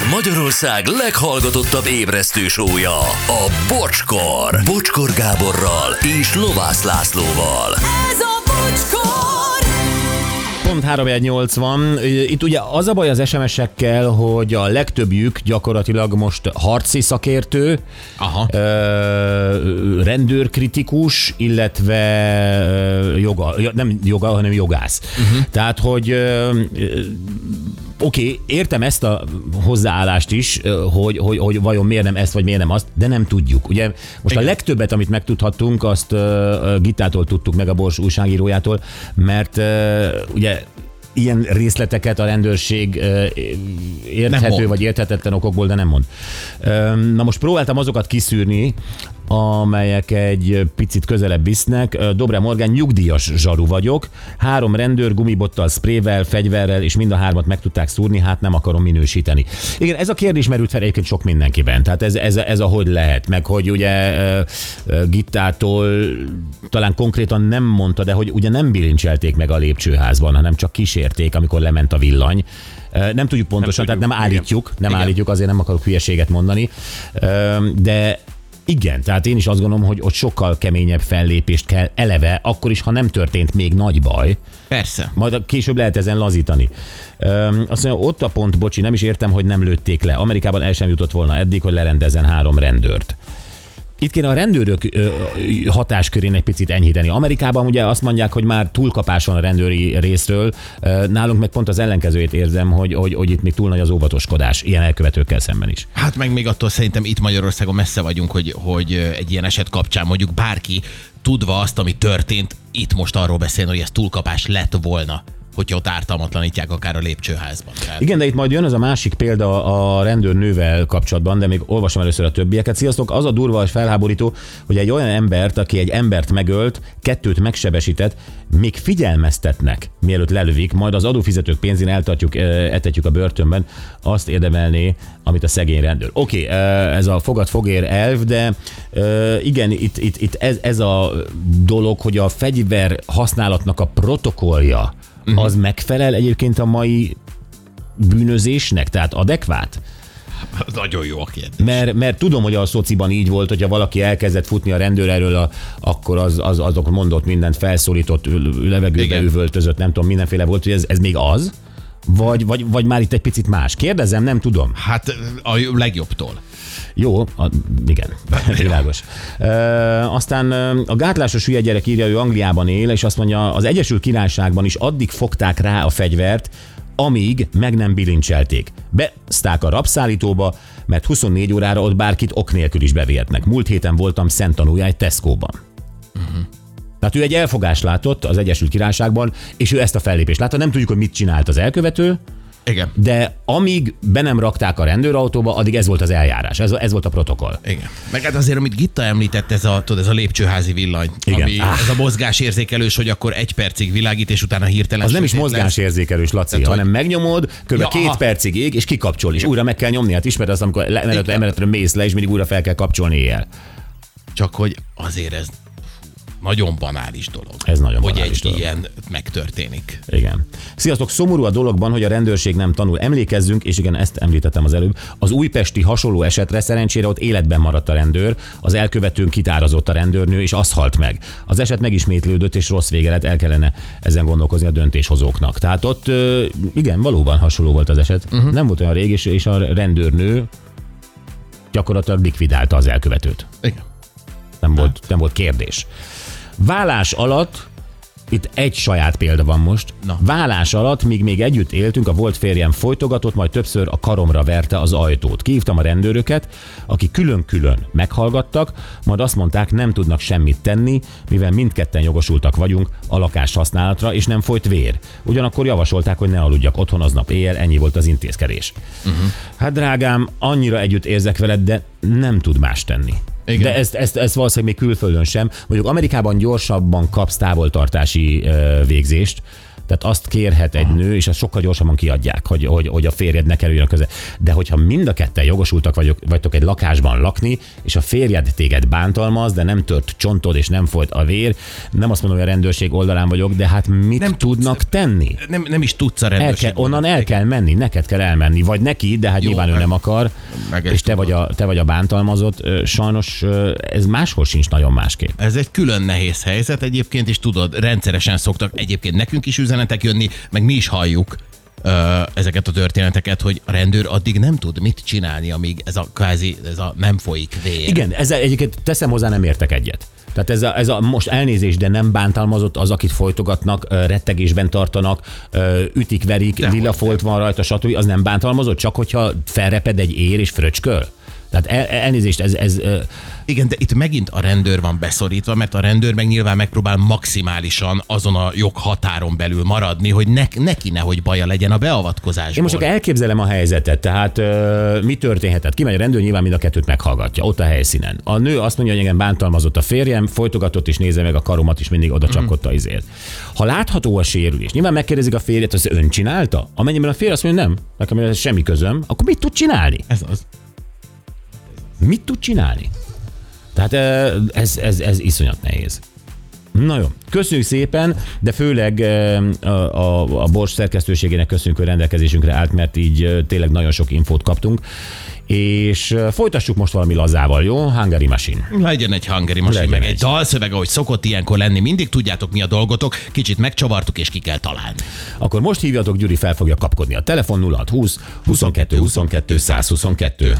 Ez Magyarország leghallgatottabb ébresztő sója, a Bocskor. Bocskor Gáborral és Lovász Lászlóval. Ez a bocskor! Pont 380. Itt ugye az a baj az SMS-ekkel, hogy a legtöbbjük gyakorlatilag most harci szakértő, Aha. ö, rendőrkritikus, illetve ö, joga, nem joga, hanem jogász. Uh-huh. Tehát, hogy ö, ö, oké, okay, értem ezt a hozzáállást is, hogy, hogy, hogy vajon miért nem ezt, vagy miért nem azt, de nem tudjuk. Ugye most Igen. a legtöbbet, amit megtudhattunk, azt ö, Gitától tudtuk meg a Bors újságírójától, mert ö, ugye ilyen részleteket a rendőrség érthető vagy érthetetlen okokból, de nem mond. Na most próbáltam azokat kiszűrni, amelyek egy picit közelebb visznek. Dobre Morgán nyugdíjas zsaru vagyok. Három rendőr gumibottal, sprével, fegyverrel, és mind a hármat meg tudták szúrni, hát nem akarom minősíteni. Igen, ez a kérdés merült fel egyébként sok mindenkiben. Tehát ez, ez, ez a hogy lehet, meg hogy ugye Gittától talán konkrétan nem mondta, de hogy ugye nem bilincselték meg a lépcsőházban, hanem csak kísérték, amikor lement a villany. Nem tudjuk pontosan, Nem tehát nem tudjuk, állítjuk, nem Igen. állítjuk, azért nem akarok hülyeséget mondani, de igen, tehát én is azt gondolom, hogy ott sokkal keményebb fellépést kell eleve, akkor is, ha nem történt még nagy baj, Persze. majd később lehet ezen lazítani. Öm, azt mondja, ott a pont, bocsi, nem is értem, hogy nem lőtték le. Amerikában el sem jutott volna eddig, hogy lerendezzen három rendőrt. Itt kéne a rendőrök hatáskörén egy picit enyhíteni. Amerikában ugye azt mondják, hogy már túlkapás van a rendőri részről, nálunk meg pont az ellenkezőjét érzem, hogy, hogy, hogy itt még túl nagy az óvatoskodás, ilyen elkövetőkkel szemben is. Hát meg még attól szerintem itt Magyarországon messze vagyunk, hogy, hogy egy ilyen eset kapcsán mondjuk bárki tudva azt, ami történt, itt most arról beszélni, hogy ez túlkapás lett volna, hogyha ott ártalmatlanítják akár a lépcsőházban. Tehát, Igen, de itt majd jön az a másik példa a rendőrnővel kapcsolatban, de még olvasom először a többieket. Sziasztok, az a durva és felháborító, hogy egy olyan embert, aki egy embert megölt, kettőt megsebesített, még figyelmeztetnek, mielőtt lelövik, majd az adófizetők pénzén eltartjuk, eh, etetjük a börtönben, azt érdemelné, amit a szegény rendőr. Oké, okay, ez a fogad fogér elv, de eh, igen, itt, itt, itt ez, ez a dolog, hogy a fegyver használatnak a protokollja, az megfelel egyébként a mai bűnözésnek, tehát adekvát? az nagyon jó a kérdés. Mert, mert tudom, hogy a szociban így volt, hogyha valaki elkezdett futni a rendőr erről, a, akkor az, az, azok mondott mindent, felszólított, levegőbe Igen. üvöltözött, nem tudom, mindenféle volt, hogy ez, ez még az? Vagy, vagy, vagy már itt egy picit más? Kérdezem, nem tudom. Hát a legjobbtól. Jó, a, igen, világos. E, aztán a gátlásos hülye gyerek írja, ő Angliában él, és azt mondja, az Egyesült Királyságban is addig fogták rá a fegyvert, amíg meg nem bilincselték. Beszták a rabszállítóba, mert 24 órára ott bárkit ok nélkül is bevihetnek. Múlt héten voltam szemtanúja egy Tesco-ban. Tehát ő egy elfogást látott az Egyesült Királyságban, és ő ezt a fellépést látta. Nem tudjuk, hogy mit csinált az elkövető, Igen. de amíg be nem rakták a rendőrautóba, addig ez volt az eljárás, ez, ez volt a protokoll. Igen. Meg hát azért, amit Gitta említett, ez a, tudod, ez a lépcsőházi villany, Igen. ami Ah. ez a mozgásérzékelős, hogy akkor egy percig világít, és utána hirtelen Az nem is mozgásérzékelős, Laci, Tehát, hogy- hanem megnyomod, kb. Ja, két aha. percig ég, és kikapcsol, és újra meg kell nyomni. Hát ismered azt, amikor le- emeletről, emeletről mész le, és mindig újra fel kell kapcsolni éjjel. Csak hogy azért ez nagyon banális dolog. Ez nagyon hogy banális egy dolog. ilyen megtörténik. Igen. Sziasztok, szomorú a dologban, hogy a rendőrség nem tanul. Emlékezzünk, és igen, ezt említettem az előbb, az újpesti hasonló esetre szerencsére ott életben maradt a rendőr, az elkövetőn kitárazott a rendőrnő, és az halt meg. Az eset megismétlődött, és rossz vége lett, el kellene ezen gondolkozni a döntéshozóknak. Tehát ott igen, valóban hasonló volt az eset. Uh-huh. Nem volt olyan rég, és, és a rendőrnő gyakorlatilag likvidálta az elkövetőt. Igen. Nem volt, nem volt kérdés. Vállás alatt, itt egy saját példa van most. Na. Vállás alatt, míg még együtt éltünk, a volt férjem folytogatott, majd többször a karomra verte az ajtót. Kívtam a rendőröket, akik külön-külön meghallgattak, majd azt mondták, nem tudnak semmit tenni, mivel mindketten jogosultak vagyunk a lakás használatra, és nem folyt vér. Ugyanakkor javasolták, hogy ne aludjak otthon aznap éjjel, ennyi volt az intézkedés. Uh-huh. Hát drágám, annyira együtt érzek veled, de nem tud más tenni. Igen. De ezt, ezt, ezt valószínűleg még külföldön sem. Mondjuk Amerikában gyorsabban kapsz távoltartási végzést, Tehát azt kérhet egy nő, és azt sokkal gyorsabban kiadják, hogy, hogy, hogy a férjed ne kerüljön köze. De hogyha mind a ketten jogosultak vagyok, vagytok egy lakásban lakni, és a férjed téged bántalmaz, de nem tört csontod, és nem folyt a vér, nem azt mondom, hogy a rendőrség oldalán vagyok, de hát mit Nem nem tudsz- tudnak tenni? Nem, nem is tudsz a El rendőrség. kell, onnan el kell menni, neked kell elmenni, vagy neki, de hát Jó, nyilván ő meg- nem akar, meg és te vagy, a, te vagy a bántalmazott. Sajnos ez máshol sincs nagyon másképp. Ez egy külön nehéz helyzet egyébként, és tudod, rendszeresen szoktak egyébként nekünk is üzenetek jönni, meg mi is halljuk ezeket a történeteket, hogy a rendőr addig nem tud mit csinálni, amíg ez a kvázi, ez a nem folyik vér. Igen, ezzel egyébként teszem hozzá, nem értek egyet. Tehát ez a, ez a most elnézés, de nem bántalmazott az, akit folytogatnak, rettegésben tartanak, ütik, verik, Dehogy, lillafolt van rajta, stb. Az nem bántalmazott, csak hogyha felreped egy ér és fröcsköl. Tehát el, elnézést, ez, ez Igen, de itt megint a rendőr van beszorítva, mert a rendőr meg nyilván megpróbál maximálisan azon a joghatáron belül maradni, hogy ne, neki nehogy baja legyen a beavatkozásból. Én most csak elképzelem a helyzetet, tehát ö, mi történhetett? Kimegy a rendőr, nyilván mind a kettőt meghallgatja, ott a helyszínen. A nő azt mondja, hogy engem bántalmazott a férjem, folytogatott és nézze meg a karomat, és mindig oda csapkodta Mhm. izért. Ha látható a sérülés, nyilván megkérdezik a férjet, az ön csinálta? Amennyiben a férj azt mondja, nem, nekem semmi közöm, akkor mit tud csinálni? Ez az. Mit tud csinálni? Tehát ez, ez, ez iszonyat nehéz. Na jó, köszönjük szépen, de főleg a, a, a Bors szerkesztőségének köszönjük, hogy rendelkezésünkre állt, mert így tényleg nagyon sok infót kaptunk. És folytassuk most valami lazával, jó? Hungary Machine. Legyen egy hangeri machine, Legyen meg egy egy. dalszöveg, ahogy szokott ilyenkor lenni. Mindig tudjátok, mi a dolgotok, kicsit megcsavartuk, és ki kell találni. Akkor most hívjatok, Gyuri fel fogja kapkodni a telefon 0620 22 22 122.